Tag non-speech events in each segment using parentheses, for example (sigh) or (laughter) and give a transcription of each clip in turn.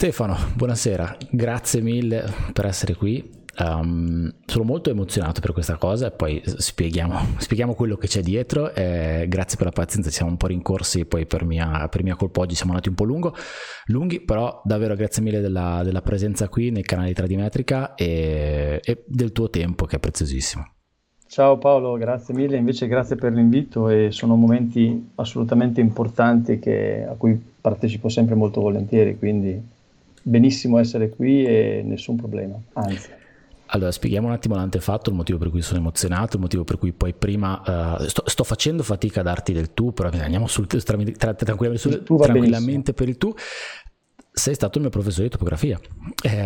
Stefano, buonasera, grazie mille per essere qui. Um, sono molto emozionato per questa cosa e poi spieghiamo, spieghiamo quello che c'è dietro. Eh, grazie per la pazienza, siamo un po' rincorsi, poi per mia, per mia colpa oggi siamo andati un po' lungo, lunghi, però davvero grazie mille della, della presenza qui nei canali Tradimetrica e, e del tuo tempo che è preziosissimo. Ciao Paolo, grazie mille, invece grazie per l'invito e sono momenti assolutamente importanti che, a cui partecipo sempre molto volentieri, quindi benissimo essere qui e nessun problema, anzi. Allora, spieghiamo un attimo l'antefatto, il motivo per cui sono emozionato, il motivo per cui poi prima uh, sto, sto, facendo fatica a darti del tu, però andiamo sul, tra, tra, tranquillamente, sul, tranquillamente per il tu. Sei stato il mio professore di topografia eh,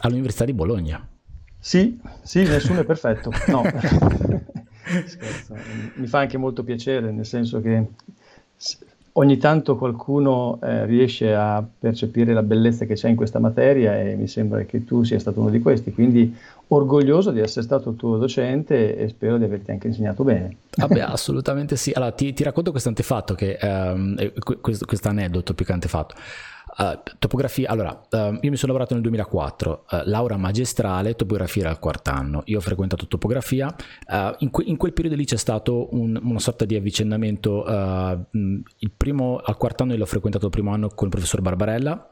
all'Università di Bologna. Sì, sì, nessuno è perfetto. No, (laughs) scherzo. Mi fa anche molto piacere, nel senso che ogni tanto qualcuno eh, riesce a percepire la bellezza che c'è in questa materia e mi sembra che tu sia stato uno di questi, quindi orgoglioso di essere stato il tuo docente e spero di averti anche insegnato bene. Vabbè, (laughs) assolutamente sì. Allora, ti, ti racconto questo antefatto, che, um, questo, questo aneddoto più che antefatto. Uh, topografia, allora, uh, io mi sono lavorato nel 2004, uh, laurea magistrale, topografia era il quarto anno, io ho frequentato topografia, in, que- in, quel periodo lì c'è stato un, una sorta di avvicendamento, il primo, al quarto anno io l'ho frequentato il primo anno con il professor Barbarella,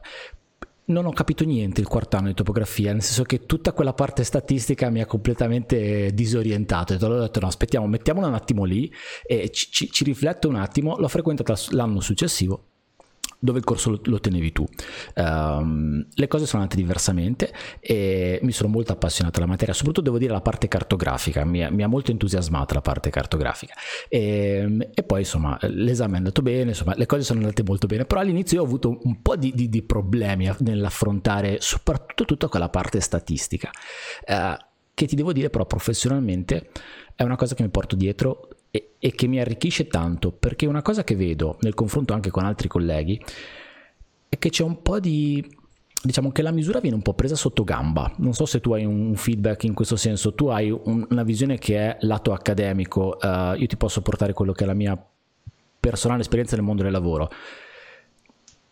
non ho capito niente il quarto anno di topografia, nel senso che tutta quella parte statistica mi ha completamente disorientato. Ho detto no, aspettiamo, mettiamola un attimo lì e ci, ci, ci rifletto un attimo. L'ho frequentata l'anno successivo dove il corso lo, tenevi tu. Um, le cose sono andate diversamente e mi sono molto appassionato alla materia, soprattutto devo dire la parte cartografica, mi, ha molto entusiasmato la parte cartografica. E, e, poi insomma l'esame è andato bene, insomma le cose sono andate molto bene, però all'inizio io ho avuto un po' di, di, di problemi nell'affrontare soprattutto tutta quella parte statistica. Uh, che ti devo dire però professionalmente è una cosa che mi porto dietro e, che mi arricchisce tanto, perché una cosa che vedo nel confronto anche con altri colleghi è che c'è un po' di diciamo che la misura viene un po' presa sotto gamba. Non so se tu hai un feedback in questo senso, tu hai un, una visione che è lato accademico, uh, io ti posso portare quello che è la mia personale esperienza nel mondo del lavoro.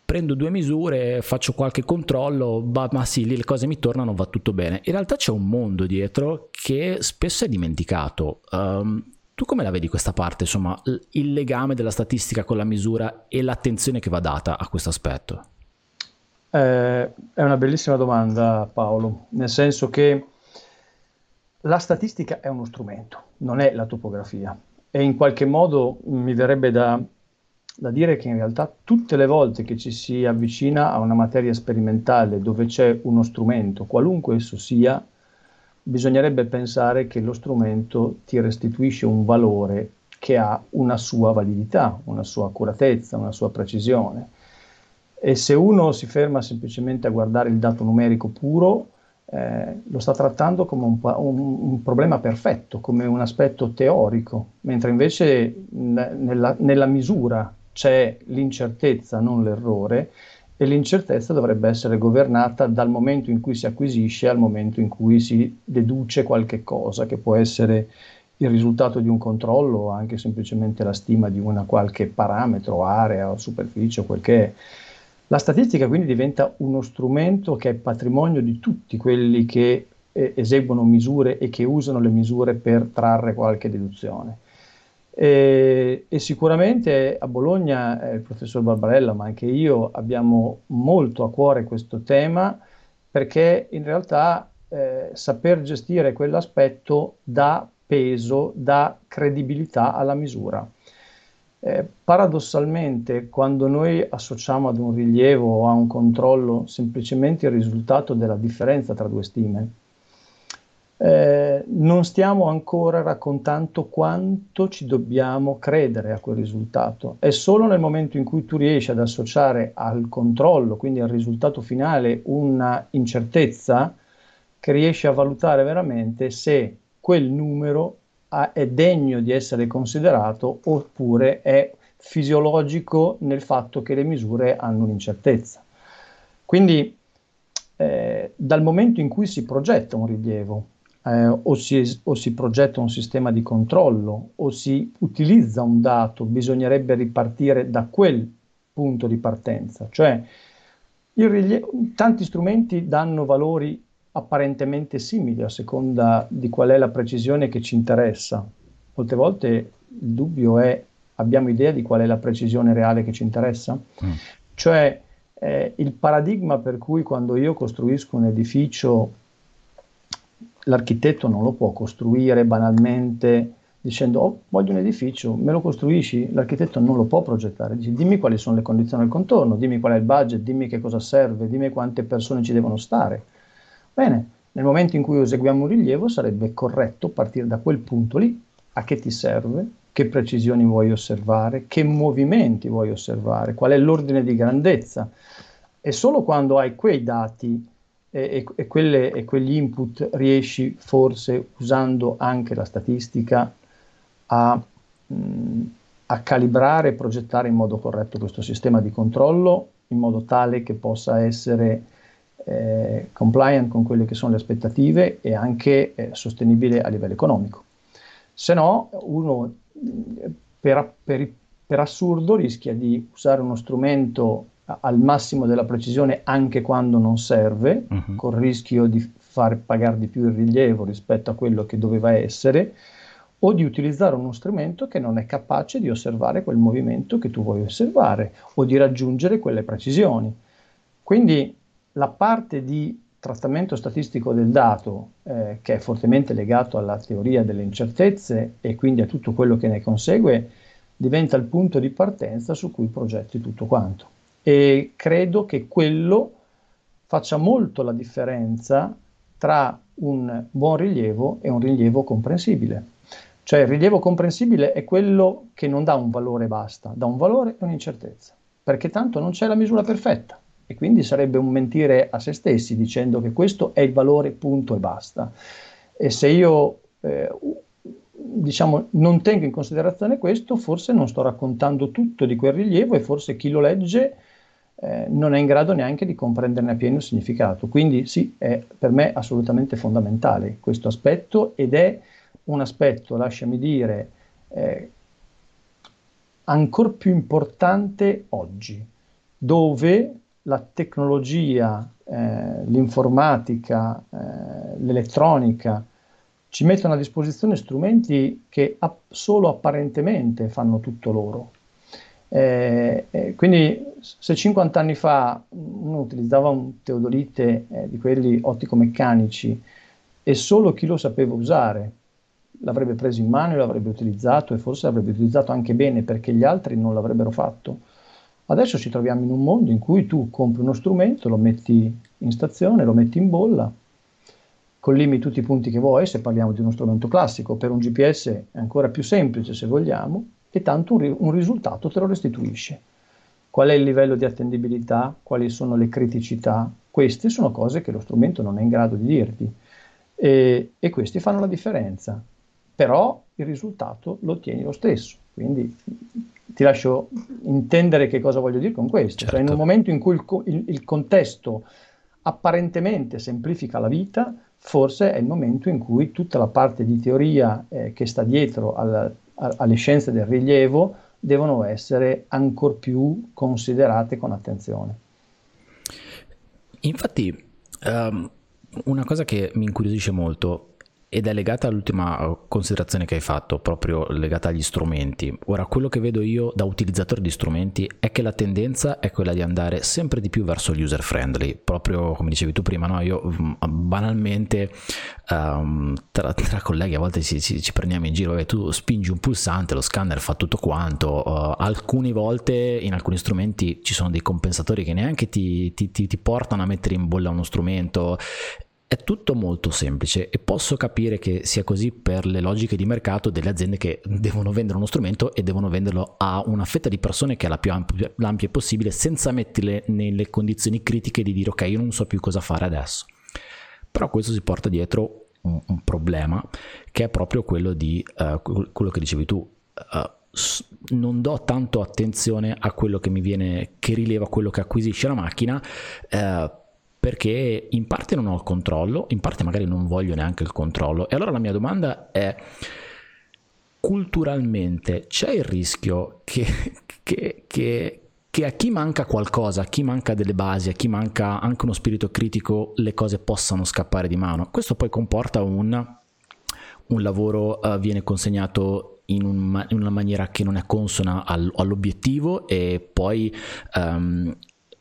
Prendo due misure, faccio qualche controllo, ma, ma sì, lì le cose mi tornano, va tutto bene. In realtà c'è un mondo dietro che spesso è dimenticato. Um, tu come la vedi questa parte, insomma, il legame della statistica con la misura e l'attenzione che va data a questo aspetto? Eh, è una bellissima domanda, Paolo, nel senso che la statistica è uno strumento, non è la topografia. E in qualche modo mi verrebbe da, da dire che in realtà tutte le volte che ci si avvicina a una materia sperimentale dove c'è uno strumento, qualunque esso sia, bisognerebbe pensare che lo strumento ti restituisce un valore che ha una sua validità, una sua accuratezza, una sua precisione. E se uno si ferma semplicemente a guardare il dato numerico puro, eh, lo sta trattando come un, un, un, problema perfetto, come un aspetto teorico, mentre invece nella, nella misura c'è l'incertezza, non l'errore, e l'incertezza dovrebbe essere governata dal momento in cui si acquisisce al momento in cui si deduce qualche cosa, che può essere il risultato di un controllo o anche semplicemente la stima di una qualche parametro, area o superficie o quel che è. La statistica quindi diventa uno strumento che è patrimonio di tutti quelli che eh, eseguono misure e che usano le misure per trarre qualche deduzione. E, e, sicuramente a Bologna eh, il professor Barbarella, ma anche io, abbiamo molto a cuore questo tema perché in realtà eh, saper gestire quell'aspetto dà peso, dà credibilità alla misura. Eh, paradossalmente, quando noi associamo ad un rilievo o a un controllo semplicemente il risultato della differenza tra due stime, eh, non stiamo ancora raccontando quanto ci dobbiamo credere a quel risultato. È solo nel momento in cui tu riesci ad associare al controllo, quindi al risultato finale, una incertezza, che riesci a valutare veramente se quel numero ha, è degno di essere considerato oppure è fisiologico nel fatto che le misure hanno un'incertezza. Quindi eh, dal momento in cui si progetta un rilievo, eh, o, si, o, si, progetta un sistema di controllo o si utilizza un dato, bisognerebbe ripartire da quel punto di partenza, cioè rilievo, tanti strumenti danno valori apparentemente simili a seconda di qual è la precisione che ci interessa. Molte volte il dubbio è abbiamo idea di qual è la precisione reale che ci interessa? Mm. Cioè eh, il paradigma per cui quando io costruisco un edificio l'architetto non lo può costruire banalmente dicendo oh, voglio un edificio, me lo costruisci? L'architetto non lo può progettare, dice dimmi quali sono le condizioni del contorno, dimmi qual è il budget, dimmi che cosa serve, dimmi quante persone ci devono stare. Bene, nel momento in cui eseguiamo un rilievo sarebbe corretto partire da quel punto lì, a che ti serve, che precisioni vuoi osservare, che movimenti vuoi osservare, qual è l'ordine di grandezza. E solo quando hai quei dati e, e, quelle, e quegli input riesci forse usando anche la statistica a, mh, a calibrare e progettare in modo corretto questo sistema di controllo in modo tale che possa essere eh, compliant con quelle che sono le aspettative e anche eh, sostenibile a livello economico. Se no, uno per, per, per assurdo rischia di usare uno strumento al massimo della precisione anche quando non serve, uh-huh. col rischio di far pagare di più il rilievo rispetto a quello che doveva essere, o di utilizzare uno strumento che non è capace di osservare quel movimento che tu vuoi osservare o di raggiungere quelle precisioni. Quindi la parte di trattamento statistico del dato, eh, che è fortemente legato alla teoria delle incertezze e quindi a tutto quello che ne consegue, diventa il punto di partenza su cui progetti tutto quanto. E credo che quello faccia molto la differenza tra un buon rilievo e un rilievo comprensibile. Cioè il rilievo comprensibile è quello che non dà un valore e basta, dà un valore e un'incertezza, perché tanto non c'è la misura perfetta e quindi sarebbe un mentire a se stessi dicendo che questo è il valore punto e basta. E se io eh, diciamo, non tengo in considerazione questo, forse non sto raccontando tutto di quel rilievo e forse chi lo legge eh, non è in grado neanche di comprenderne appieno il significato. Quindi sì, è per me assolutamente fondamentale questo aspetto ed è un aspetto, lasciami dire, eh, ancora più importante oggi, dove la tecnologia, eh, l'informatica, eh, l'elettronica ci mettono a disposizione strumenti che ap- solo apparentemente fanno tutto loro. Eh, eh quindi se 50 anni fa uno utilizzava un teodolite eh, di quelli ottico-meccanici e solo chi lo sapeva usare l'avrebbe preso in mano e l'avrebbe utilizzato e forse l'avrebbe utilizzato anche bene perché gli altri non l'avrebbero fatto. Adesso ci troviamo in un mondo in cui tu compri uno strumento, lo metti in stazione, lo metti in bolla, collimi tutti i punti che vuoi, se parliamo di uno strumento classico, per un GPS è ancora più semplice se vogliamo, e tanto un, un risultato te lo restituisce. Qual è il livello di attendibilità? Quali sono le criticità? Queste sono cose che lo strumento non è in grado di dirti e, e questi fanno la differenza, però il risultato lo ottieni lo stesso. Quindi ti lascio intendere che cosa voglio dire con questo. Certo. Cioè, in un certo. momento in cui il, il, il, contesto apparentemente semplifica la vita, forse è il momento in cui tutta la parte di teoria eh, che sta dietro al, alle scienze del rilievo devono essere ancora più considerate con attenzione. Infatti, um, una cosa che mi incuriosisce molto ed è legata all'ultima considerazione che hai fatto, proprio legata agli strumenti. Ora, quello che vedo io da utilizzatore di strumenti è che la tendenza è quella di andare sempre di più verso l'user friendly, proprio come dicevi tu prima, no? io mm, banalmente um, tra, tra, colleghi a volte ci, ci, ci prendiamo in giro, vabbè, tu spingi un pulsante, lo scanner fa tutto quanto, uh, alcune volte in alcuni strumenti ci sono dei compensatori che neanche ti, ti, ti, ti portano a mettere in bolla uno strumento è tutto molto semplice e posso capire che sia così per le logiche di mercato delle aziende che devono vendere uno strumento e devono venderlo a una fetta di persone che è la più ampia, l'ampia possibile senza metterle nelle condizioni critiche di dire ok io non so più cosa fare adesso. Però questo si porta dietro un, un problema che è proprio quello di uh, quello che dicevi tu. Uh, non do tanto attenzione a quello che mi viene, che rileva quello che acquisisce la macchina, uh, perché in parte non ho il controllo, in parte magari non voglio neanche il controllo. E allora la mia domanda è, culturalmente c'è il rischio che, (laughs) che, che, che a chi manca qualcosa, a chi manca delle basi, a chi manca anche uno spirito critico, le cose possano scappare di mano. Questo poi comporta un, un lavoro, uh, viene consegnato in, un, in, una maniera che non è consona al, all'obiettivo e poi um,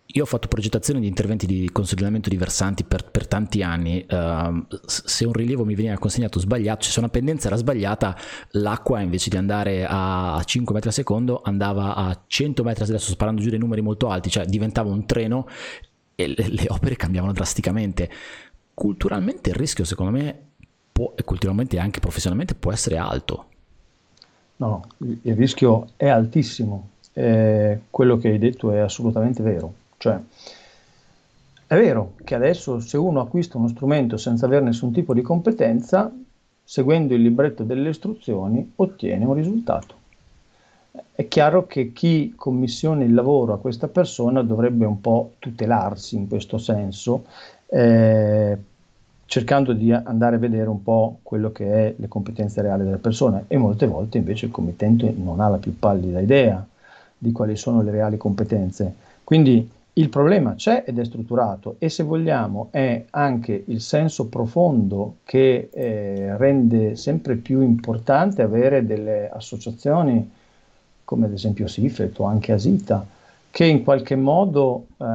io ho fatto progettazione di interventi di consolidamento di versanti per, per tanti anni. Uh, se un rilievo mi veniva consegnato sbagliato, cioè se una pendenza era sbagliata, l'acqua invece di andare a 5 metri al secondo andava a 100 metri adesso sparando giù dei numeri molto alti, cioè diventava un treno e le, le opere cambiavano drasticamente. Culturalmente il rischio, secondo me, può, e culturalmente anche professionalmente, può essere alto. No, il rischio è altissimo. Eh, quello che hai detto è assolutamente vero cioè, è vero che adesso se uno acquista uno strumento senza avere nessun tipo di competenza, seguendo il libretto delle istruzioni, ottiene un risultato. È chiaro che chi commissiona il lavoro a questa persona dovrebbe un po' tutelarsi in questo senso, eh, cercando di andare a vedere un po' quello che è le competenze reali della persona e molte volte invece il committente non ha la più pallida idea di quali sono le reali competenze. Quindi il problema c'è ed è strutturato e se vogliamo è anche il senso profondo che eh, rende sempre più importante avere delle associazioni come ad esempio SIFET o anche Asita che in qualche modo eh,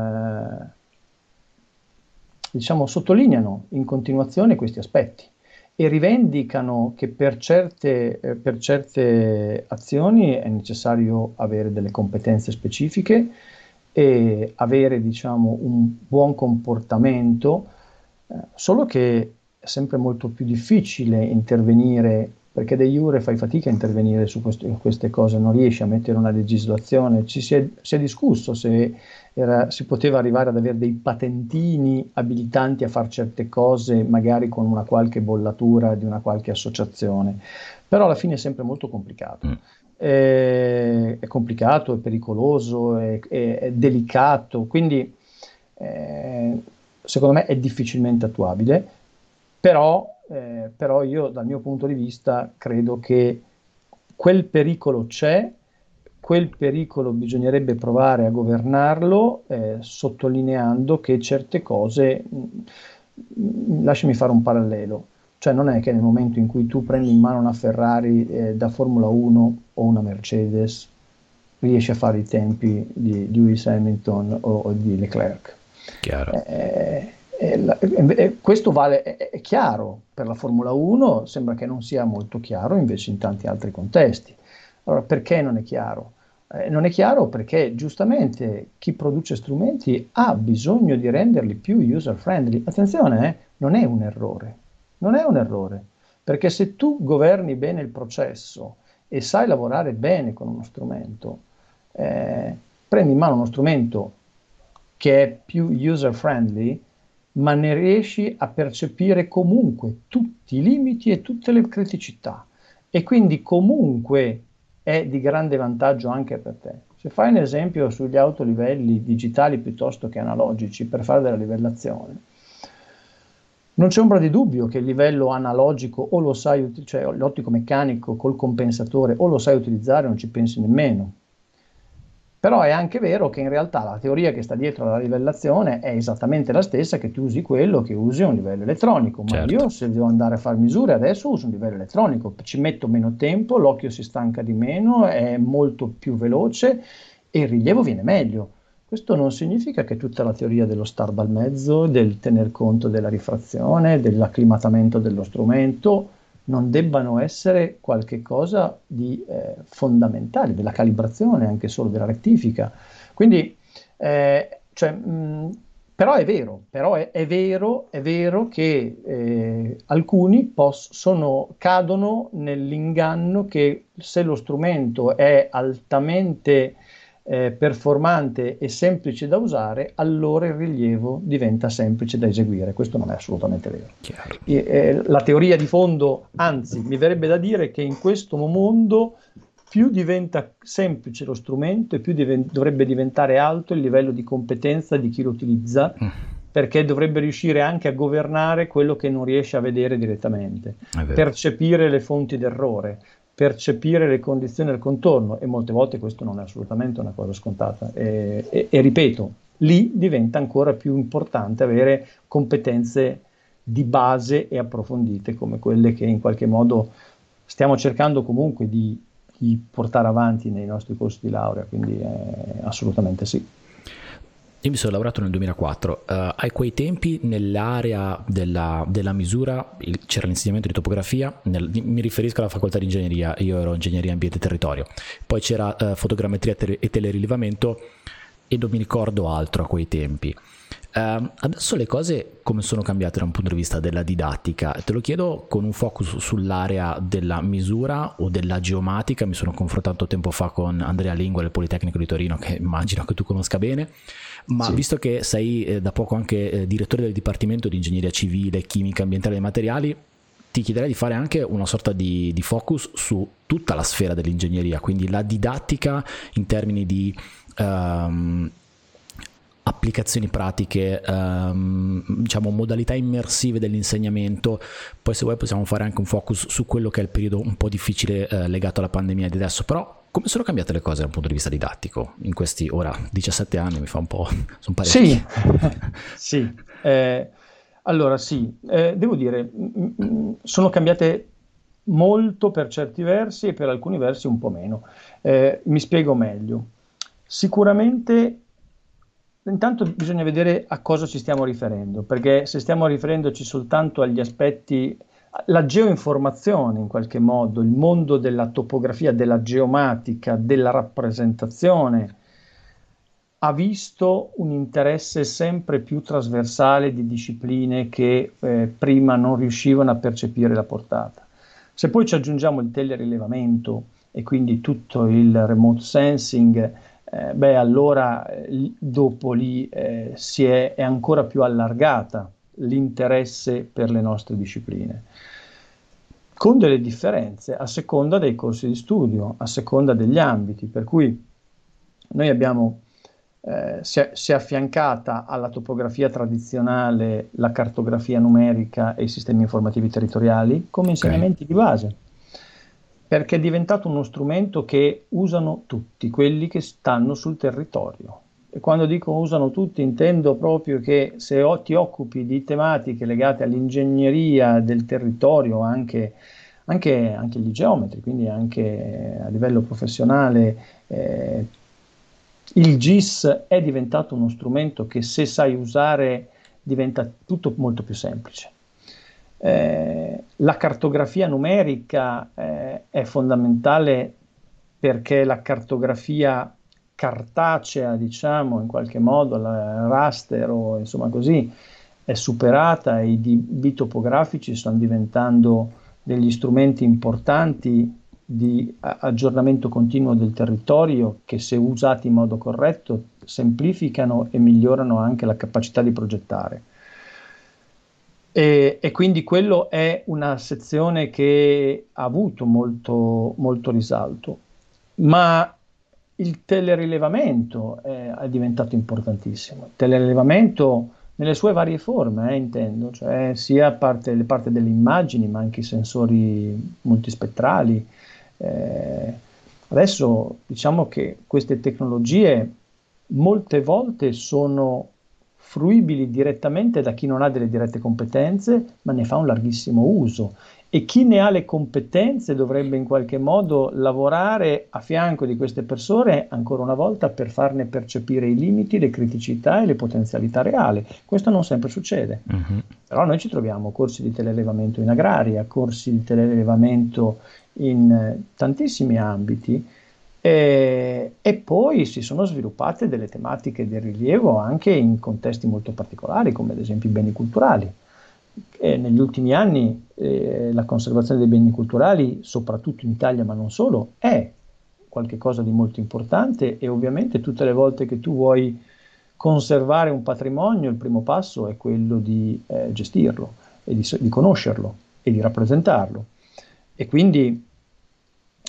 diciamo, sottolineano in continuazione questi aspetti e rivendicano che per certe, eh, per certe azioni è necessario avere delle competenze specifiche e avere diciamo, un buon comportamento, eh, solo che è sempre molto più difficile intervenire perché de jure fai fatica a intervenire su questo, queste cose, non riesci a mettere una legislazione. Ci si è, si è discusso se era, si poteva arrivare ad avere dei patentini abilitanti a fare certe cose, magari con una qualche bollatura di una qualche associazione, però alla fine è sempre molto complicato. Mm è, è complicato, è pericoloso, è, è, è delicato, quindi eh, secondo me è difficilmente attuabile, però, eh, però io dal mio punto di vista credo che quel pericolo c'è, quel pericolo bisognerebbe provare a governarlo eh, sottolineando che certe cose, mh, mm, lasciami fare un parallelo, cioè non è che nel momento in cui tu prendi in mano una Ferrari eh, da Formula 1 o una Mercedes riesci a fare i tempi di Lewis Hamilton o, o di Leclerc. Chiaro. Eh, eh, eh, questo vale, è, è, chiaro per la Formula 1, sembra che non sia molto chiaro invece in tanti altri contesti. Allora perché non è chiaro? Eh, non è chiaro perché giustamente chi produce strumenti ha bisogno di renderli più user friendly. Attenzione, eh, non è un errore, non è un errore, perché se tu governi bene il processo e sai lavorare bene con uno strumento, eh, prendi in mano uno strumento che è più user friendly, ma ne riesci a percepire comunque tutti i limiti e tutte le criticità e quindi comunque è di grande vantaggio anche per te. Se fai un esempio sugli autolivelli digitali piuttosto che analogici per fare della livellazione, non c'è ombra di dubbio che il livello analogico o lo sai, cioè l'ottico meccanico col compensatore o lo sai utilizzare o non ci pensi nemmeno. Però è anche vero che in realtà la teoria che sta dietro alla livellazione è esattamente la stessa che tu usi quello che usi un livello elettronico. Ma certo. io se devo andare a fare misure adesso uso un livello elettronico, ci metto meno tempo, l'occhio si stanca di meno, è molto più veloce e il rilievo viene meglio. Questo non significa che tutta la teoria dello star bal mezzo, del tener conto della rifrazione, dell'acclimatamento dello strumento, non debbano essere qualcosa di eh, fondamentale, della calibrazione, anche solo della rettifica. Quindi, eh, cioè, mh, però è vero, però è, è, vero, è vero che eh, alcuni pos- sono, cadono nell'inganno che se lo strumento è altamente eh, performante e semplice da usare, allora il rilievo diventa semplice da eseguire. Questo non è assolutamente vero. E, eh, la teoria di fondo, anzi, mi verrebbe da dire che in questo mondo più diventa semplice lo strumento e più diven- dovrebbe diventare alto il livello di competenza di chi lo utilizza. Mm perché dovrebbe riuscire anche a governare quello che non riesce a vedere direttamente, percepire le fonti d'errore, percepire le condizioni del contorno e molte volte questo non è assolutamente una cosa scontata. E, e, e ripeto, lì diventa ancora più importante avere competenze di base e approfondite come quelle che in qualche modo stiamo cercando comunque di, di portare avanti nei nostri corsi di laurea, quindi eh, assolutamente sì. Io mi sono lavorato nel 2004, uh, a quei tempi nell'area della, della misura il, c'era l'insegnamento di topografia, nel, mi riferisco alla facoltà di ingegneria, io ero ingegneria ambiente e territorio, poi c'era uh, fotogrammetria e telerilevamento e non mi ricordo altro a quei tempi. Uh, adesso le cose come sono cambiate da un punto di vista della didattica? Te lo chiedo con un focus sull'area della misura o della geomatica. Mi sono confrontato tempo fa con Andrea Lingua del Politecnico di Torino, che immagino che tu conosca bene. Ma sì. visto che sei eh, da poco anche eh, direttore del Dipartimento di Ingegneria Civile, Chimica Ambientale e Materiali, ti chiederei di fare anche una sorta di, di focus su tutta la sfera dell'ingegneria, quindi la didattica in termini di um, applicazioni pratiche, um, diciamo modalità immersive dell'insegnamento. Poi se vuoi possiamo fare anche un focus su quello che è il periodo un po' difficile uh, legato alla pandemia di adesso, però come sono cambiate le cose dal punto di vista didattico in questi ora 17 anni? Mi fa un po'... (laughs) sono parecchi. Sì, (laughs) sì. Eh, allora sì, eh, devo dire, m- m- sono cambiate molto per certi versi e per alcuni versi un po' meno. Eh, mi spiego meglio. Sicuramente Intanto bisogna vedere a cosa ci stiamo riferendo, perché se stiamo riferendoci soltanto agli aspetti, la geoinformazione in qualche modo, il mondo della topografia, della geomatica, della rappresentazione, ha visto un interesse sempre più trasversale di discipline che eh, prima non riuscivano a percepire la portata. Se poi ci aggiungiamo il telerilevamento e quindi tutto il remote sensing, eh, beh, allora eh, dopo lì eh, si è, è, ancora più allargata l'interesse per le nostre discipline, con delle differenze a seconda dei corsi di studio, a seconda degli ambiti, per cui noi abbiamo, eh, si, è, si è affiancata alla topografia tradizionale la cartografia numerica e i sistemi informativi territoriali come insegnamenti okay. di base perché è diventato uno strumento che usano tutti quelli che stanno sul territorio. E quando dico usano tutti intendo proprio che se ti occupi di tematiche legate all'ingegneria del territorio, anche, anche, anche gli geometri, quindi anche a livello professionale, eh, il GIS è diventato uno strumento che se sai usare diventa tutto molto più semplice. Eh, la cartografia numerica eh, è fondamentale perché la cartografia cartacea, diciamo, in qualche modo, la raster o insomma così, è superata e i dibbi topografici stanno diventando degli strumenti importanti di aggiornamento continuo del territorio che se usati in modo corretto semplificano e migliorano anche la capacità di progettare. E, e, quindi quello è una sezione che ha avuto molto, molto risalto, ma il telerilevamento è, è, diventato importantissimo. Il telerilevamento nelle sue varie forme, eh, intendo, cioè sia parte, le parti delle immagini, ma anche i sensori multispettrali. Eh, adesso diciamo che queste tecnologie molte volte sono fruibili direttamente da chi non ha delle dirette competenze, ma ne fa un larghissimo uso. E chi ne ha le competenze dovrebbe in qualche modo lavorare a fianco di queste persone, ancora una volta, per farne percepire i limiti, le criticità e le potenzialità reali. Questo non sempre succede. Uh-huh. Però noi ci troviamo corsi di telelevamento in agraria, corsi di telelevamento in eh, tantissimi ambiti e, e, poi si sono sviluppate delle tematiche di rilievo anche in contesti molto particolari, come ad esempio i beni culturali. E negli ultimi anni eh, la conservazione dei beni culturali, soprattutto in Italia ma non solo, è qualcosa di molto importante e ovviamente tutte le volte che tu vuoi conservare un patrimonio, il primo passo è quello di eh, gestirlo e di, di conoscerlo e di rappresentarlo. E quindi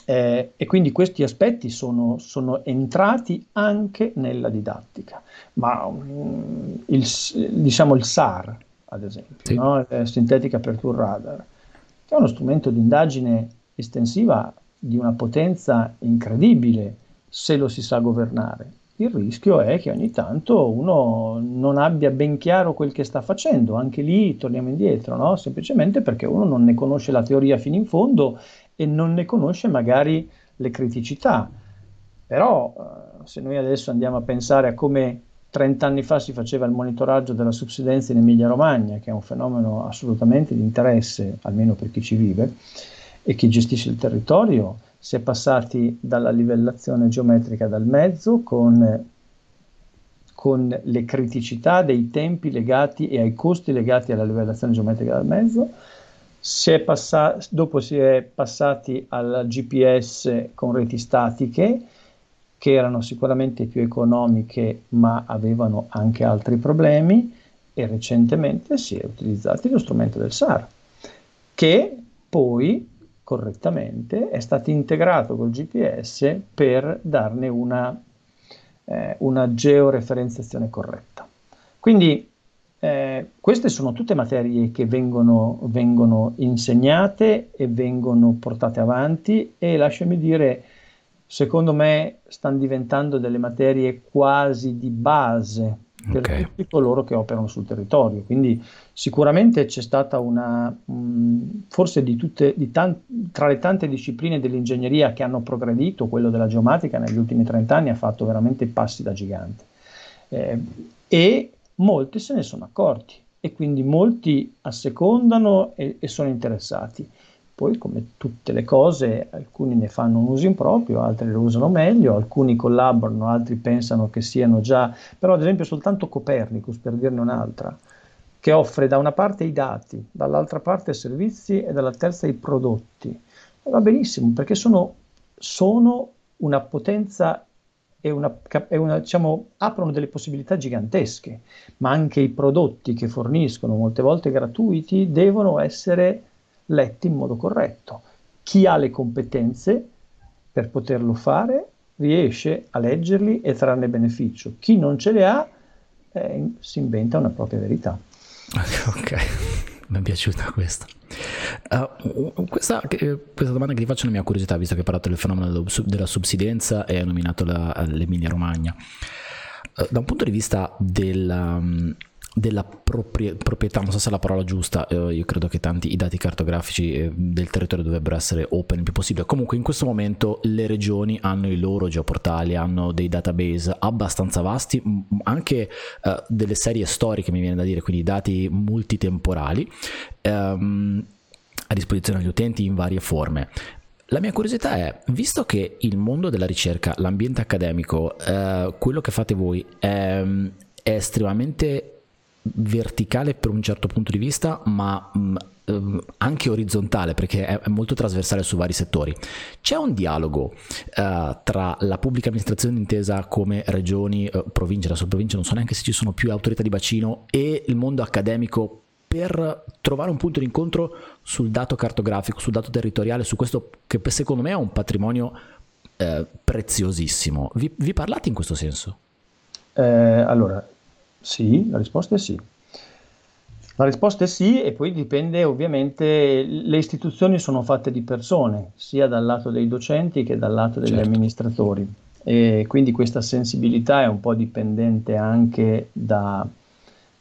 eh, e quindi questi aspetti sono, sono, entrati anche nella didattica. Ma um, il, diciamo il SAR, ad esempio, sì. no? Synthetic Aperture Radar, che è uno strumento di indagine estensiva di una potenza incredibile se lo si sa governare. Il rischio è che ogni tanto uno non abbia ben chiaro quel che sta facendo, anche lì torniamo indietro, no? semplicemente perché uno non ne conosce la teoria fino in fondo e non ne conosce magari le criticità. Però eh, se noi adesso andiamo a pensare a come 30 anni fa si faceva il monitoraggio della subsidenza in Emilia-Romagna, che è un fenomeno assolutamente di interesse, almeno per chi ci vive e chi gestisce il territorio, si è passati dalla livellazione geometrica dal mezzo con, con le criticità dei tempi legati e ai costi legati alla livellazione geometrica dal mezzo, si passa- dopo si è passati al GPS con reti statiche, che erano sicuramente più economiche ma avevano anche altri problemi e recentemente si è utilizzato lo strumento del SAR che poi correttamente è stato integrato col GPS per darne una, eh, una georeferenziazione corretta. Quindi eh, queste sono tutte materie che vengono, vengono insegnate e vengono portate avanti e lasciami dire secondo me stanno diventando delle materie quasi di base per okay. tutti coloro che operano sul territorio. Quindi sicuramente c'è stata una, mh, forse di tutte, di tan- tra le tante discipline dell'ingegneria che hanno progredito, quello della geomatica negli ultimi 30 anni ha fatto veramente passi da gigante. Eh, e molti se ne sono accorti e quindi molti assecondano e, e sono interessati. Poi, come tutte le cose, alcuni ne fanno un uso improprio, altri lo usano meglio, alcuni collaborano, altri pensano che siano già... Però, ad esempio, soltanto Copernicus, per dirne un'altra, che offre da una parte i dati, dall'altra parte i servizi e dalla terza i prodotti. Va benissimo, perché sono, sono una potenza e una, e una, diciamo, aprono delle possibilità gigantesche, ma anche i prodotti che forniscono, molte volte gratuiti, devono essere letti in modo corretto. Chi ha le competenze per poterlo fare riesce a leggerli e trarne beneficio. Chi non ce le ha eh, si inventa una propria verità. (laughs) Ok, mi è piaciuta questa. Uh, questa, questa, domanda che ti faccio è una mia curiosità, visto che hai parlato del fenomeno della subsidenza e hai nominato la, l'Emilia Romagna. Uh, da un punto di vista della, della proprie, proprietà, non so se è la parola giusta, eh, io credo che tanti i dati cartografici eh, del territorio dovrebbero essere open il più possibile. Comunque in questo momento le regioni hanno i loro geoportali, hanno dei database abbastanza vasti, anche eh, delle serie storiche mi viene da dire, quindi dati multitemporali ehm, a disposizione degli utenti in varie forme. La mia curiosità è, visto che il mondo della ricerca, l'ambiente accademico, eh, quello che fate voi è, è estremamente verticale per un certo punto di vista, ma mh, mm, ehm, anche orizzontale perché è, molto trasversale su vari settori. C'è un dialogo uh, tra la pubblica amministrazione intesa come regioni, uh, province, adesso province non so neanche se ci sono più autorità di bacino e il mondo accademico per trovare un punto di incontro sul dato cartografico, sul dato territoriale, su questo che secondo me è un patrimonio eh, preziosissimo. Vi, vi parlate in questo senso? Eh, allora, sì, la risposta è sì. La risposta è sì e poi dipende ovviamente, le istituzioni sono fatte di persone, sia dal lato dei docenti che dal lato degli certo. amministratori e quindi questa sensibilità è un po' dipendente anche da,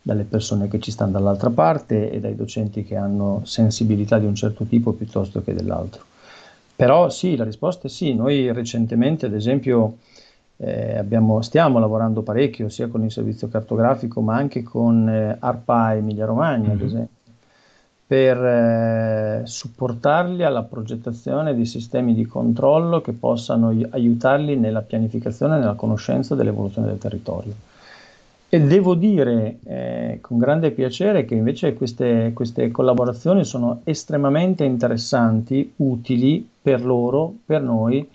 dalle persone che ci stanno dall'altra parte e dai docenti che hanno sensibilità di un certo tipo piuttosto che dell'altro. Però sì, la risposta è sì. Noi recentemente, ad esempio, eh, abbiamo, stiamo lavorando parecchio sia con il servizio cartografico ma anche con eh, ARPA Emilia Romagna, mm-hmm. ad esempio, per eh, supportarli alla progettazione di sistemi di controllo che possano aiutarli nella pianificazione e nella conoscenza dell'evoluzione del territorio. E devo dire eh, con grande piacere che invece queste, queste collaborazioni sono estremamente interessanti, utili per loro, per noi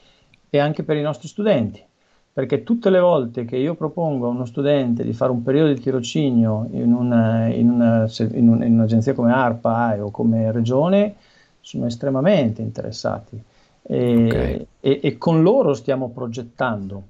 e anche per i nostri studenti. Perché tutte le volte che io propongo a uno studente di fare un periodo di tirocinio in, una, in, una, in, un, in un'agenzia come ARPA o come regione, sono estremamente interessati. E, okay. e, e, con loro stiamo progettando,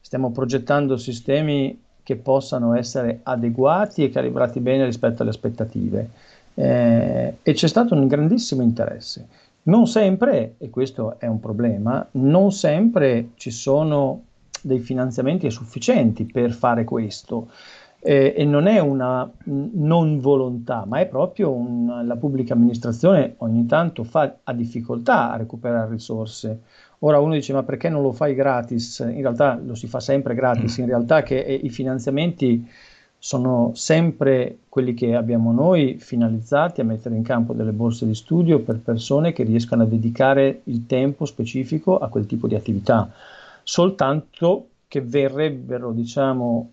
stiamo progettando sistemi che possano essere adeguati e calibrati bene rispetto alle aspettative. Eh, e c'è stato un grandissimo interesse. Non sempre, e questo è un problema, non sempre ci sono dei finanziamenti sufficienti per fare questo. Eh, e non è una non volontà, ma è proprio un, la pubblica amministrazione ogni tanto fa, ha difficoltà a recuperare risorse. Ora uno dice ma perché non lo fai gratis? In realtà lo si fa sempre gratis, in realtà che eh, i finanziamenti sono sempre quelli che abbiamo noi finalizzati a mettere in campo delle borse di studio per persone che riescano a dedicare il tempo specifico a quel tipo di attività, soltanto che verrebbero, diciamo,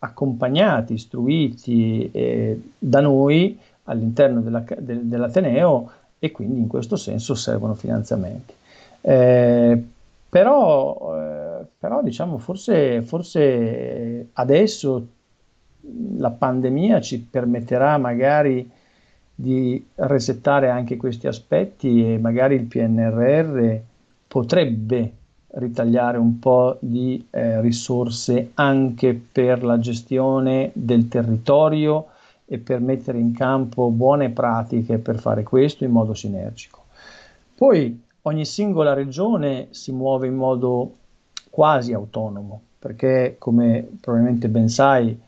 accompagnati, istruiti eh, da noi all'interno della, de, dell'Ateneo e quindi in questo senso servono finanziamenti. Eh, però, eh, però, diciamo, forse, forse adesso la pandemia ci permetterà magari di resettare anche questi aspetti e magari il PNRR potrebbe ritagliare un po' di eh, risorse anche per la gestione del territorio e per mettere in campo buone pratiche per fare questo in modo sinergico. Poi ogni singola regione si muove in modo quasi autonomo, perché come probabilmente ben sai,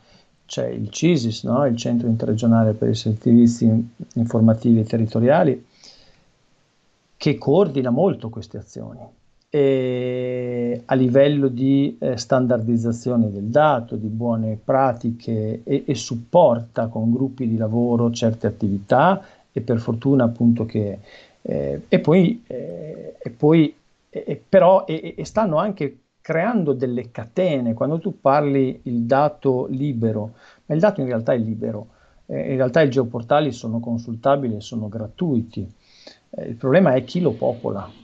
c'è il CISIS, no? il Centro Interregionale per i Servizi Informativi e Territoriali, che coordina molto queste azioni e a livello di eh, standardizzazione del dato, di buone pratiche e, e, supporta con gruppi di lavoro certe attività e per fortuna appunto che eh, e poi, eh, e poi e, però e, e stanno anche creando delle catene, quando tu parli il dato libero, ma il dato in realtà è libero, eh, in realtà i geoportali sono consultabili e sono gratuiti, eh, il problema è chi lo popola.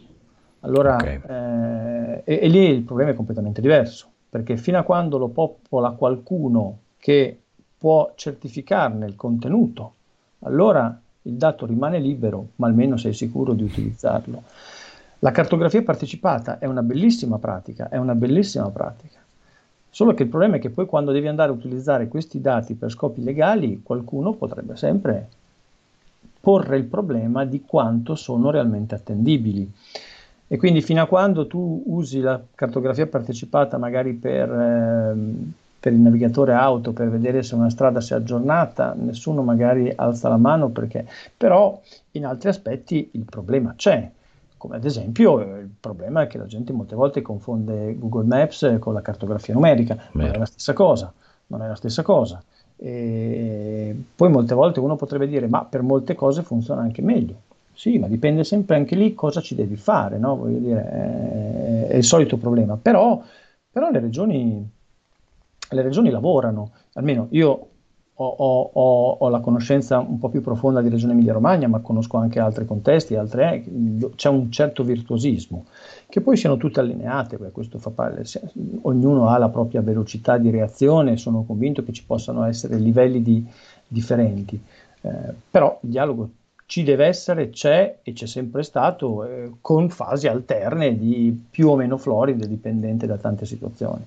Allora, okay. eh, e, e, lì il problema è completamente diverso, perché fino a quando lo popola qualcuno che può certificarne il contenuto, allora il dato rimane libero, ma almeno sei sicuro di utilizzarlo. La cartografia partecipata è una bellissima pratica, è una bellissima pratica. Solo che il problema è che poi quando devi andare a utilizzare questi dati per scopi legali, qualcuno potrebbe sempre porre il problema di quanto sono realmente attendibili. E quindi fino a quando tu usi la cartografia partecipata magari per, ehm, per il navigatore auto per vedere se una strada si è aggiornata, nessuno magari alza la mano perché, però in altri aspetti il problema c'è come ad esempio eh, il problema è che la gente molte volte confonde Google Maps con la cartografia numerica, non è la stessa cosa, non è la stessa cosa. E poi molte volte uno potrebbe dire ma per molte cose funziona anche meglio. Sì, ma dipende sempre anche lì cosa ci devi fare, no? Voglio dire, è, è il solito problema. Però, però le, regioni, le regioni lavorano, almeno io ho, ho, ho, la conoscenza un po' più profonda di Regione Emilia-Romagna, ma conosco anche altri contesti, altre, eh, c'è un certo virtuosismo, che poi siano tutte allineate, questo fa parte, ognuno ha la propria velocità di reazione, sono convinto che ci possano essere livelli di, differenti, eh, però il dialogo ci deve essere, c'è e c'è sempre stato, eh, con fasi alterne di più o meno floride, dipendente da tante situazioni.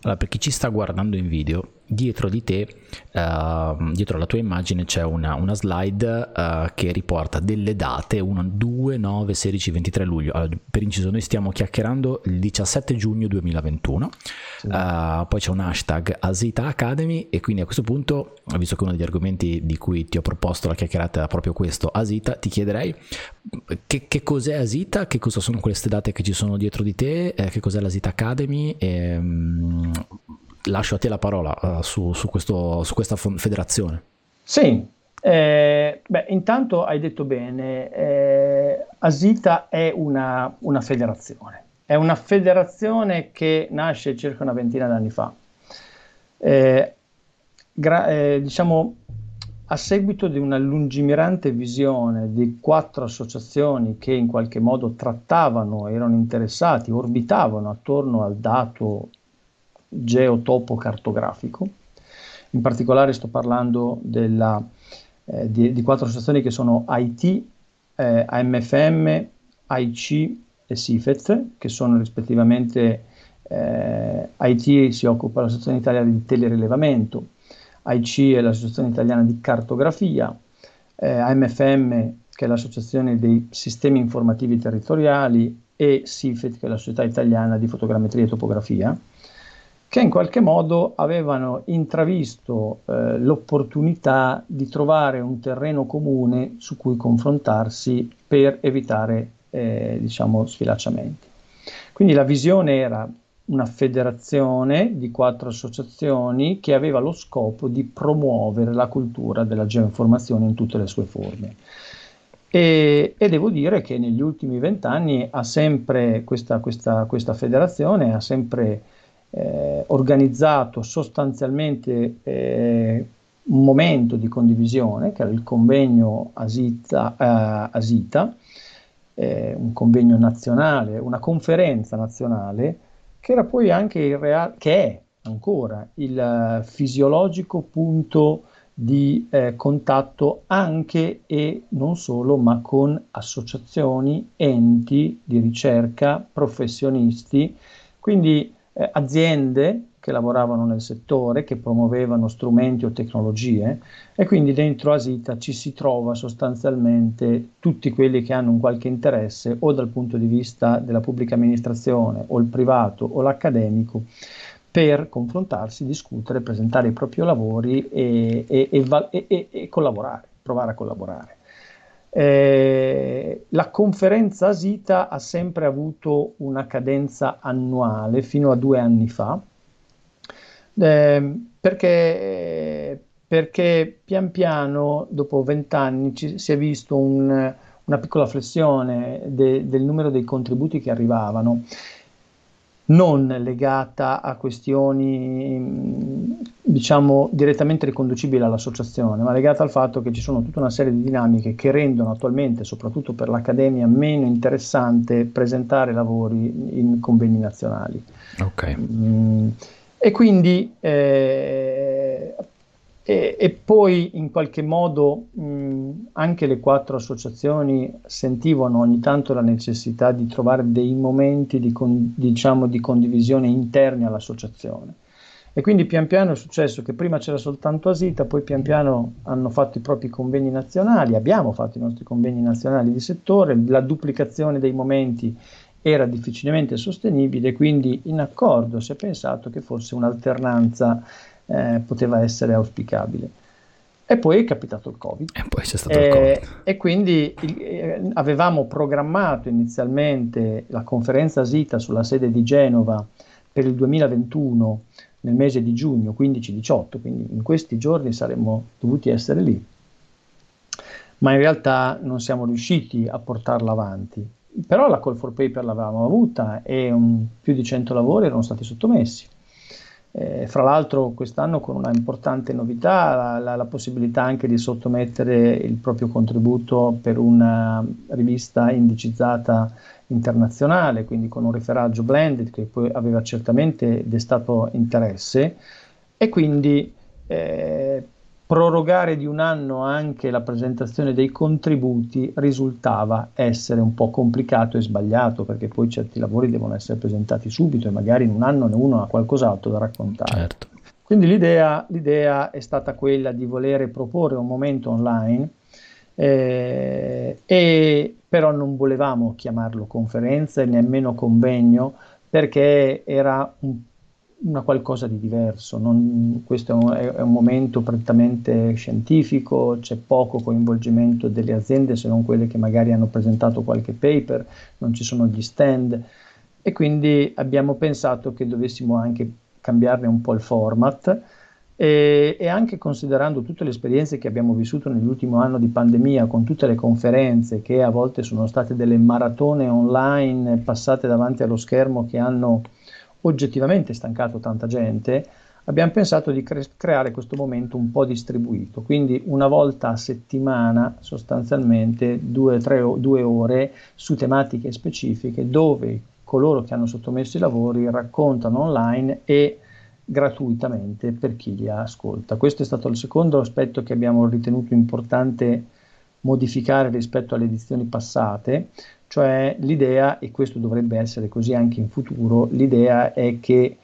Allora, per chi ci sta guardando in video, dietro di te, uh, dietro alla tua immagine, c'è una, una slide uh, che riporta delle date 1, 2, 9, 16, 23 luglio. Allora, per inciso, noi stiamo chiacchierando il 17 giugno 2021. Sì. Uh, poi c'è un hashtag Asita Academy e quindi a questo punto, visto che uno degli argomenti di cui ti ho proposto la chiacchierata era proprio questo, Asita, ti chiederei che, che cos'è Asita, che cosa sono queste date che ci sono dietro di te, eh, che cos'è l'Asita Academy e, um, lascio a te la parola uh, su, su, questo, su, questa federazione. Sì, eh, beh, intanto hai detto bene, eh, Asita è una, una, federazione, è una federazione che nasce circa una ventina d'anni fa. Eh, gra- eh, diciamo, a seguito di una lungimirante visione di quattro associazioni che in qualche modo trattavano, erano interessati, orbitavano attorno al dato geotopo cartografico. In particolare sto parlando della, eh, di, di, quattro associazioni che sono IT, eh, AMFM, AIC e SIFET, che sono rispettivamente eh, IT si occupa dell'Associazione Italiana di Telerilevamento, AIC è l'Associazione Italiana di Cartografia, eh, AMFM che è l'Associazione dei Sistemi Informativi Territoriali, e SIFET, che è la Società Italiana di Fotogrammetria e Topografia, che in qualche modo avevano intravisto eh, l'opportunità di trovare un terreno comune su cui confrontarsi per evitare eh, diciamo, sfilacciamenti. Quindi la visione era una federazione di quattro associazioni che aveva lo scopo di promuovere la cultura della geoinformazione in tutte le sue forme. E, e devo dire che negli ultimi vent'anni ha sempre questa, questa, questa, federazione ha sempre eh, organizzato sostanzialmente eh, un momento di condivisione che era il convegno Asita, eh, Asita eh, un convegno nazionale, una conferenza nazionale, che era poi anche il reale, che è ancora il eh, fisiologico punto di eh, contatto anche e non solo, ma con associazioni, enti di ricerca, professionisti, quindi eh, aziende che lavoravano nel settore, che promuovevano strumenti o tecnologie e quindi dentro Asita ci si trova sostanzialmente tutti quelli che hanno un qualche interesse o dal punto di vista della pubblica amministrazione o il privato o l'accademico per confrontarsi, discutere, presentare i propri lavori e, e, e, e collaborare, provare a collaborare. Eh, la conferenza Asita ha sempre avuto una cadenza annuale fino a due anni fa, eh, perché, perché, pian piano, dopo vent'anni, si è visto un, una piccola flessione de, del numero dei contributi che arrivavano, non legata a questioni diciamo direttamente riconducibili all'associazione, ma legata al fatto che ci sono tutta una serie di dinamiche che rendono attualmente, soprattutto per l'Accademia, meno interessante presentare lavori in convegni nazionali. Okay. Mm, e quindi eh, e, e, poi in qualche modo mh, anche le quattro associazioni sentivano ogni tanto la necessità di trovare dei momenti di, con, diciamo, di condivisione interni all'associazione. E quindi pian piano è successo che prima c'era soltanto Asita, poi pian piano hanno fatto i propri convegni nazionali, abbiamo fatto i nostri convegni nazionali di settore, la duplicazione dei momenti era difficilmente sostenibile, quindi in accordo si è pensato che forse un'alternanza eh, poteva essere auspicabile. E poi è capitato il Covid. E poi c'è stato eh, il Covid. E quindi eh, avevamo programmato inizialmente la conferenza SITA sulla sede di Genova per il 2021 nel mese di giugno 15-18, quindi in questi giorni saremmo dovuti essere lì. Ma in realtà non siamo riusciti a portarla avanti però la call for paper l'avevamo avuta e un, più di 100 lavori erano stati sottomessi. Eh, fra l'altro quest'anno con una importante novità, la, la, la, possibilità anche di sottomettere il proprio contributo per una rivista indicizzata internazionale, quindi con un referaggio blended che poi aveva certamente destato interesse e quindi eh, prorogare di un anno anche la presentazione dei contributi risultava essere un po' complicato e sbagliato perché poi certi lavori devono essere presentati subito e magari in un anno ne uno ha qualcos'altro da raccontare. Certo. Quindi l'idea, l'idea, è stata quella di volere proporre un momento online, eh, e, però non volevamo chiamarlo conferenza e nemmeno convegno perché era un una qualcosa di diverso. Non, questo è un, è un, momento prettamente scientifico, c'è poco coinvolgimento delle aziende se non quelle che magari hanno presentato qualche paper, non ci sono gli stand e quindi abbiamo pensato che dovessimo anche cambiarne un po' il format. E, e anche considerando tutte le esperienze che abbiamo vissuto nell'ultimo anno di pandemia, con tutte le conferenze che a volte sono state delle maratone online passate davanti allo schermo che hanno oggettivamente stancato tanta gente, abbiamo pensato di cre- creare questo momento un po' distribuito, quindi una volta a settimana sostanzialmente due, tre, due ore su tematiche specifiche dove coloro che hanno sottomesso i lavori raccontano online e gratuitamente per chi li ascolta. Questo è stato il secondo aspetto che abbiamo ritenuto importante modificare rispetto alle edizioni passate, cioè l'idea, e questo dovrebbe essere così anche in futuro, l'idea è che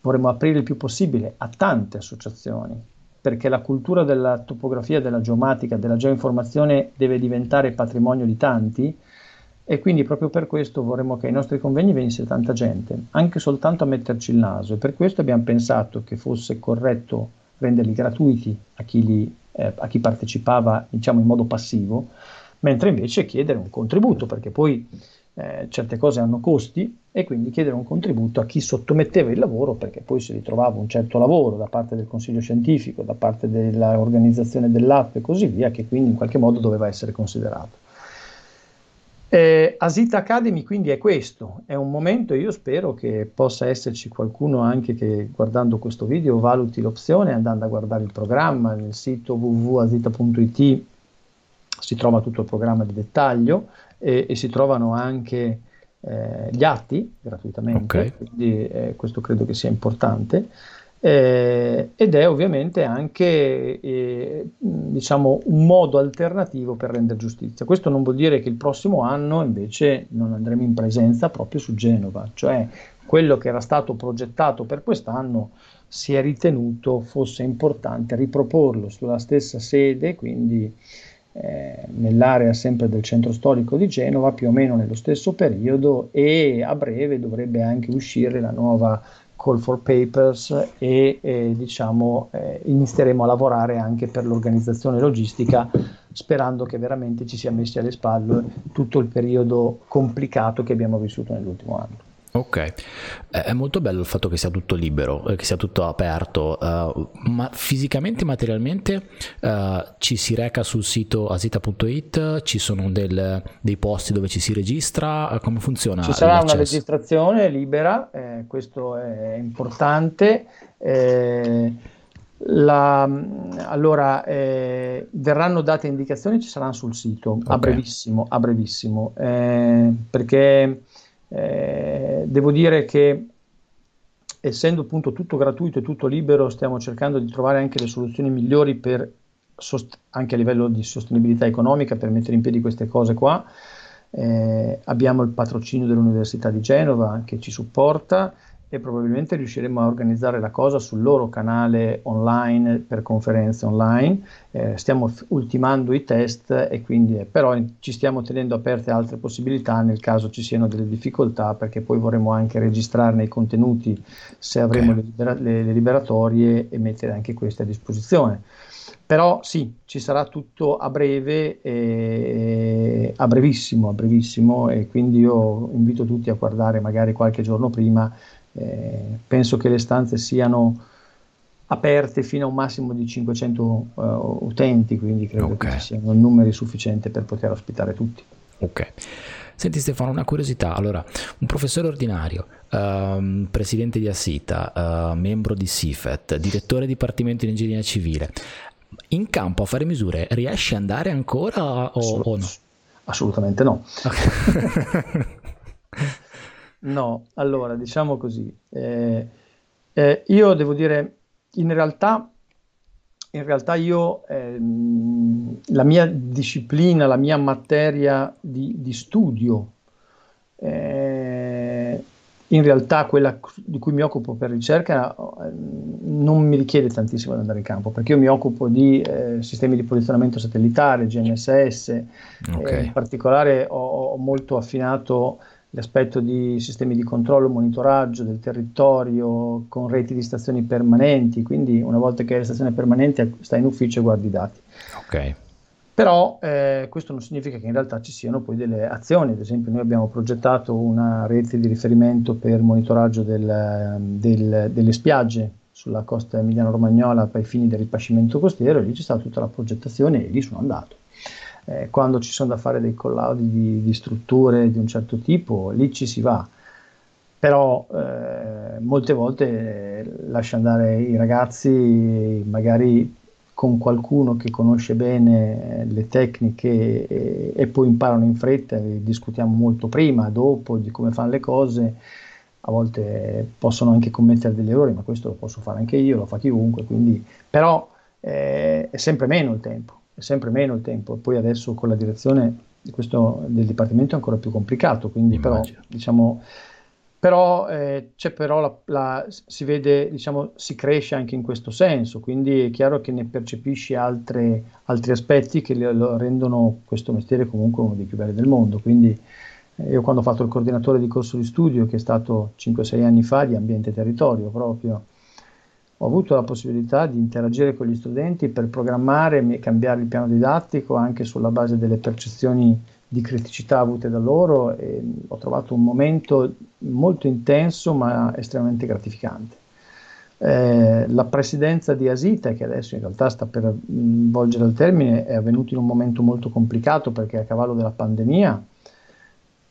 vorremmo aprire il più possibile a tante associazioni perché la cultura della topografia, della geomatica, della geoinformazione deve diventare patrimonio di tanti e quindi proprio per questo vorremmo che ai nostri convegni venisse tanta gente, anche soltanto a metterci il naso. E per questo abbiamo pensato che fosse corretto renderli gratuiti a chi, li, eh, a chi partecipava diciamo in modo passivo, mentre invece chiedere un contributo perché poi eh, certe cose hanno costi e quindi chiedere un contributo a chi sottometteva il lavoro perché poi si ritrovava un certo lavoro da parte del consiglio scientifico, da parte dell'organizzazione dell'app e così via, che quindi in qualche modo doveva essere considerato. Eh, Asita Academy quindi è questo, è un momento, io spero che possa esserci qualcuno anche che guardando questo video valuti l'opzione andando a guardare il programma nel sito www.asita.it si trova tutto il programma di dettaglio e, e si trovano anche eh, gli atti gratuitamente, okay. quindi eh, questo credo che sia importante. Eh, ed è ovviamente anche eh, diciamo, un modo alternativo per rendere giustizia. Questo non vuol dire che il prossimo anno invece non andremo in presenza proprio su Genova, cioè quello che era stato progettato per quest'anno si è ritenuto fosse importante riproporlo sulla stessa sede, quindi eh, nell'area sempre del centro storico di Genova, più o meno nello stesso periodo e a breve dovrebbe anche uscire la nuova call for papers e eh, diciamo eh, inizieremo a lavorare anche per l'organizzazione logistica sperando che veramente ci sia messi alle spalle tutto il periodo complicato che abbiamo vissuto nell'ultimo anno. Ok, è molto bello il fatto che sia tutto libero, eh, che sia tutto aperto, uh, ma fisicamente, materialmente uh, ci si reca sul sito asita.it, ci sono del, dei posti dove ci si registra, come funziona? Ci sarà l'accesso? una registrazione libera, eh, questo è importante. Eh, la, allora, eh, verranno date indicazioni, ci saranno sul sito okay. a brevissimo, a brevissimo perché eh, devo dire che essendo appunto tutto gratuito e tutto libero, stiamo cercando di trovare anche le soluzioni migliori per anche a livello di sostenibilità economica per mettere in piedi queste cose qua. Eh, abbiamo il patrocinio dell'Università di Genova che ci supporta e probabilmente riusciremo a organizzare la cosa sul loro canale online per conferenze online. Eh, stiamo ultimando i test e quindi eh, però ci stiamo tenendo aperte altre possibilità nel caso ci siano delle difficoltà perché poi vorremmo anche registrarne i contenuti se avremo okay. le, libera- le, le liberatorie e mettere anche queste a disposizione. Però sì, ci sarà tutto a breve, e, a brevissimo, a brevissimo e quindi io invito tutti a guardare magari qualche giorno prima eh, penso che le stanze siano aperte fino a un massimo di 500 uh, eh, utenti, quindi credo okay. che ci siano numeri sufficienti per poter ospitare tutti. Ok. Senti Stefano, una curiosità. Allora, un professore ordinario, um, presidente di Assita, uh, membro di SIFET, direttore dipartimento di ingegneria civile, in campo a fare misure riesce ad andare ancora o, Assolut- o no? Assolutamente no. Okay. (laughs) No, allora diciamo così, eh, eh, io devo dire, in realtà, in realtà io, ehm, la mia disciplina, la mia materia di, di studio, eh, in realtà quella di cui mi occupo per ricerca eh, non mi richiede tantissimo di andare in campo, perché io mi occupo di eh, sistemi di posizionamento satellitare, GNSS, okay. in particolare ho, ho molto affinato l'aspetto di sistemi di controllo monitoraggio del territorio con reti di stazioni permanenti, quindi una volta che hai la stazione permanente stai in ufficio e guardi i dati. Ok. Però eh, questo non significa che in realtà ci siano poi delle azioni, ad esempio noi abbiamo progettato una rete di riferimento per monitoraggio del, del, delle spiagge sulla costa emiliano-romagnola per i fini del ripascimento costiero e lì c'è stata tutta la progettazione e lì sono andato eh, quando ci sono da fare dei collaudi di, di, strutture di un certo tipo, lì ci si va. Però eh, molte volte lascia andare i ragazzi magari con qualcuno che conosce bene le tecniche e, e poi imparano in fretta, e discutiamo molto prima, dopo di come fanno le cose a volte possono anche commettere degli errori, ma questo lo posso fare anche io, lo fa chiunque, quindi, però eh, è sempre meno il tempo è sempre meno il tempo. Poi adesso con la direzione di questo, del Dipartimento è ancora più complicato, quindi però diciamo però eh, c'è però la, la, si vede, diciamo, si cresce anche in questo senso, quindi è chiaro che ne percepisci altre, altri aspetti che lo rendono questo mestiere comunque uno dei più belli del mondo. Quindi eh, io quando ho fatto il coordinatore di corso di studio, che è stato 5-6 anni fa, di ambiente e territorio proprio, ho avuto la possibilità di interagire con gli studenti per programmare e cambiare il piano didattico anche sulla base delle percezioni di criticità avute da loro e ho trovato un momento molto intenso ma estremamente gratificante. Eh, la presidenza di Asita, che adesso in realtà sta per volgere al termine, è avvenuta in un momento molto complicato perché a cavallo della pandemia,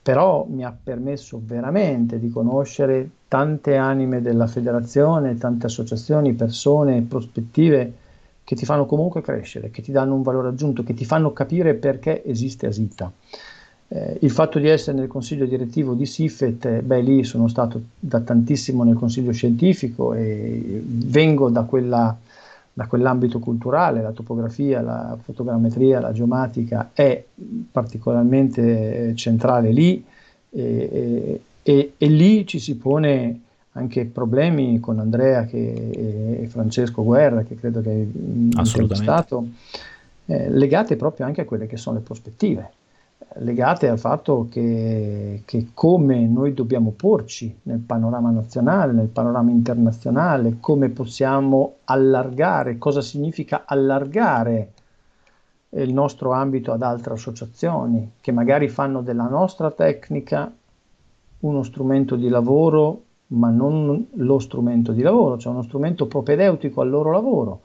però mi ha permesso veramente di conoscere tante anime della federazione, tante associazioni, persone, prospettive che ti fanno comunque crescere, che ti danno un valore aggiunto, che ti fanno capire perché esiste Asita. Eh, il fatto di essere nel consiglio direttivo di SIFET, eh, beh lì sono stato da tantissimo nel consiglio scientifico e vengo da, quella, da quell'ambito culturale, la topografia, la fotogrammetria, la geomatica è particolarmente eh, centrale lì e, e, e lì ci si pone anche problemi con Andrea che, e Francesco Guerra, che credo che hai intervistato, eh, legate proprio anche a quelle che sono le prospettive, legate al fatto che, che, come noi dobbiamo porci nel panorama nazionale, nel panorama internazionale, come possiamo allargare, cosa significa allargare il nostro ambito ad altre associazioni che magari fanno della nostra tecnica uno strumento di lavoro ma non lo strumento di lavoro, cioè uno strumento propedeutico al loro lavoro.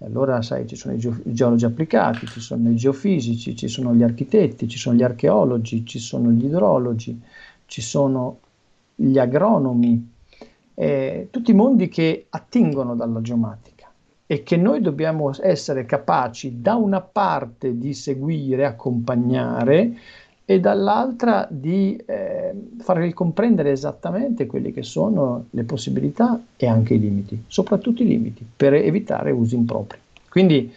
Allora, sai, ci sono i, ge- i, geologi applicati, ci sono i geofisici, ci sono gli architetti, ci sono gli archeologi, ci sono gli idrologi, ci sono gli agronomi, eh, tutti mondi che attingono dalla geomatica e che noi dobbiamo essere capaci da una parte di seguire, accompagnare, e dall'altra di eh, far comprendere esattamente quelle che sono le possibilità e anche i limiti, soprattutto i limiti, per evitare usi impropri. Quindi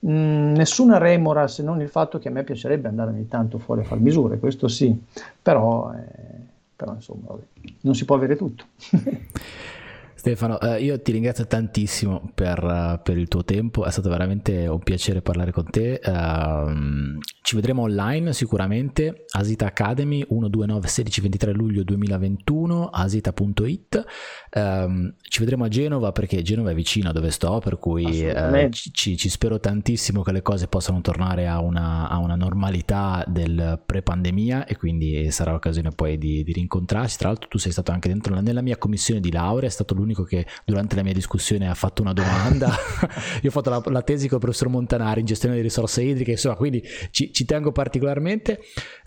mh, nessuna remora se non il fatto che a me piacerebbe andare ogni tanto fuori a fare misure, questo sì, però, eh, però insomma non si può avere tutto. (laughs) Stefano, eh, io ti ringrazio tantissimo per, uh, per, il tuo tempo, è stato veramente un piacere parlare con te. Uh, ci vedremo online sicuramente, Asita Academy 129 16 23 luglio 2021, asita.it. Ehm, ci vedremo a Genova perché Genova è vicino a dove sto, per cui uh, ci, ci, spero tantissimo che le cose possano tornare a una, a una normalità del pre-pandemia e quindi sarà l'occasione poi di, di rincontrarci. Tra l'altro tu sei stato anche dentro nella mia commissione di laurea, è stato l'unico l'unico che durante la mia discussione ha fatto una domanda. (laughs) Io ho fatto la, la, tesi con il professor Montanari in gestione di risorse idriche, insomma, quindi ci, ci tengo particolarmente.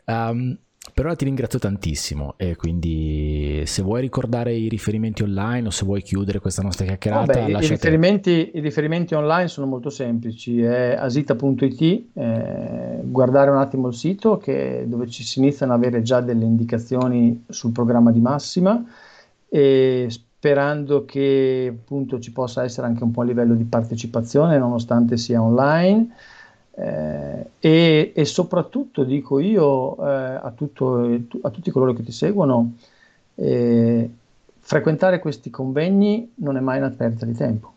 Um, però ti ringrazio tantissimo e quindi se vuoi ricordare i riferimenti online o se vuoi chiudere questa nostra chiacchierata Vabbè, i, riferimenti, i, riferimenti, online sono molto semplici è asita.it eh, guardare un attimo il sito che, dove ci si iniziano ad avere già delle indicazioni sul programma di massima e sperando che appunto ci possa essere anche un po' a livello di partecipazione nonostante sia online. Eh, e, e, soprattutto dico io eh, a, tutto, a, tutti coloro che ti seguono eh, frequentare questi convegni non è mai una perdita di tempo.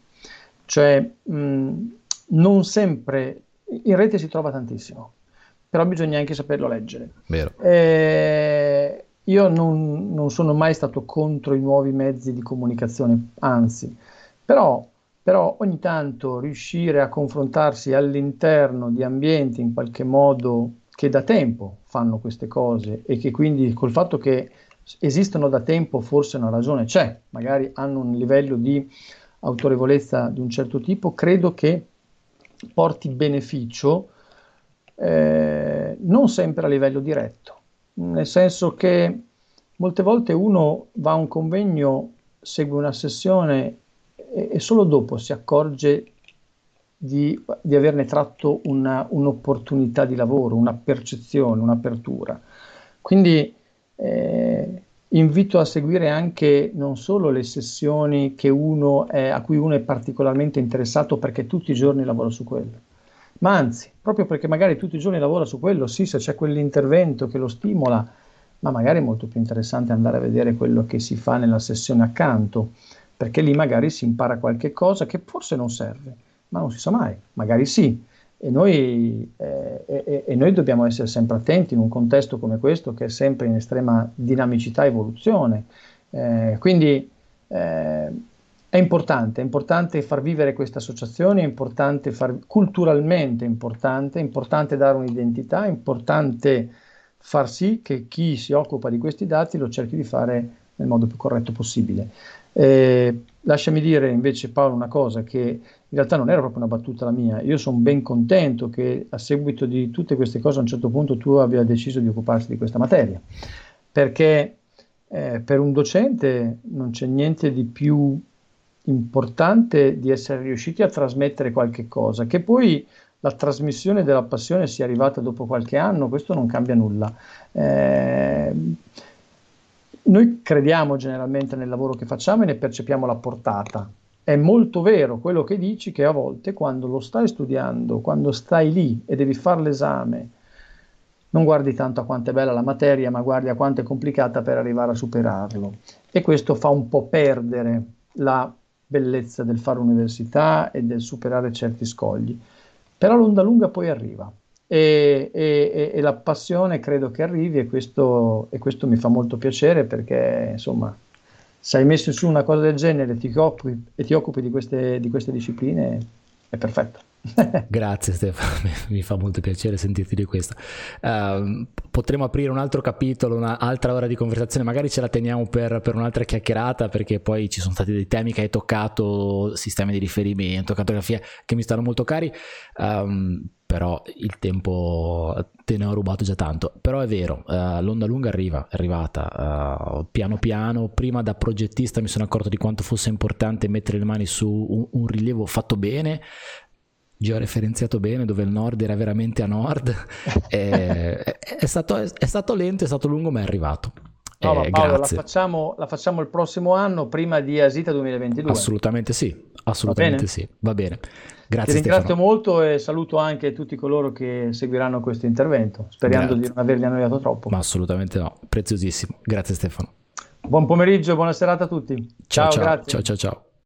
Cioè mh, non sempre in rete si trova tantissimo però bisogna anche saperlo leggere. Vero. Io non, non, sono mai stato contro i nuovi mezzi di comunicazione, anzi, però, però ogni tanto riuscire a confrontarsi all'interno di ambienti in qualche modo che da tempo fanno queste cose e che quindi col fatto che esistono da tempo forse una ragione c'è, magari hanno un livello di autorevolezza di un certo tipo, credo che porti beneficio eh, non sempre a livello diretto nel senso che molte volte uno va a un convegno, segue una sessione e, e solo dopo si accorge di, di averne tratto una, un'opportunità di lavoro, una percezione, un'apertura. Quindi eh, invito a seguire anche non solo le sessioni è, a cui uno è particolarmente interessato perché tutti i giorni lavora su quello, ma anzi, proprio perché magari tutti i giorni lavora su quello, sì, se c'è quell'intervento che lo stimola, ma magari è molto più interessante andare a vedere quello che si fa nella sessione accanto, perché lì magari si impara qualche cosa che forse non serve, ma non si sa mai, magari sì. E noi, eh, e, e noi, dobbiamo essere sempre attenti in un contesto come questo che è sempre in estrema dinamicità e evoluzione. Eh, quindi eh, è importante, è importante far vivere queste associazioni, è importante far, culturalmente importante, è importante dare un'identità, è importante far sì che chi si occupa di questi dati lo cerchi di fare nel modo più corretto possibile. Eh, lasciami dire invece Paolo una cosa che in realtà non era proprio una battuta la mia, io sono ben contento che a seguito di tutte queste cose a un certo punto tu abbia deciso di occuparsi di questa materia, perché eh, per un docente non c'è niente di più importante di essere riusciti a trasmettere qualche cosa, che poi la trasmissione della passione sia arrivata dopo qualche anno, questo non cambia nulla. Eh, noi crediamo generalmente nel lavoro che facciamo e ne percepiamo la portata. È molto vero quello che dici che a volte quando lo stai studiando, quando stai lì e devi fare l'esame, non guardi tanto a quanto è bella la materia, ma guardi a quanto è complicata per arrivare a superarlo. E questo fa un po' perdere la bellezza del fare università e del superare certi scogli. Però l'onda lunga poi arriva e, e, e, la passione credo che arrivi e questo, e questo mi fa molto piacere perché insomma se hai messo su una cosa del genere ti occupi, e ti occupi di queste, di queste discipline è perfetto. (laughs) Grazie Stefano, (laughs) mi fa molto piacere sentirti di questo. Uh, potremmo aprire un altro capitolo, un'altra ora di conversazione, magari ce la teniamo per, per, un'altra chiacchierata perché poi ci sono stati dei temi che hai toccato, sistemi di riferimento, cartografia, che mi stanno molto cari. Um, però il tempo te ne ho rubato già tanto. Però è vero, uh, l'onda lunga arriva, è arrivata uh, piano piano. Prima da progettista mi sono accorto di quanto fosse importante mettere le mani su un, un rilievo fatto bene, georeferenziato bene, dove il nord era veramente a nord. è, (laughs) è, stato, è, stato, lento, è stato lungo, ma è arrivato. No, eh, Paolo, la facciamo, la facciamo, il prossimo anno prima di Asita 2022. Assolutamente sì, assolutamente Va sì, va bene. Grazie. Ti ringrazio Stefano. molto e saluto anche tutti coloro che seguiranno questo intervento, sperando Grazie. di non averli annoiato troppo. Ma assolutamente no, preziosissimo. Grazie Stefano. Buon pomeriggio, buona serata a tutti. Ciao, ciao, ciao, ciao, ciao.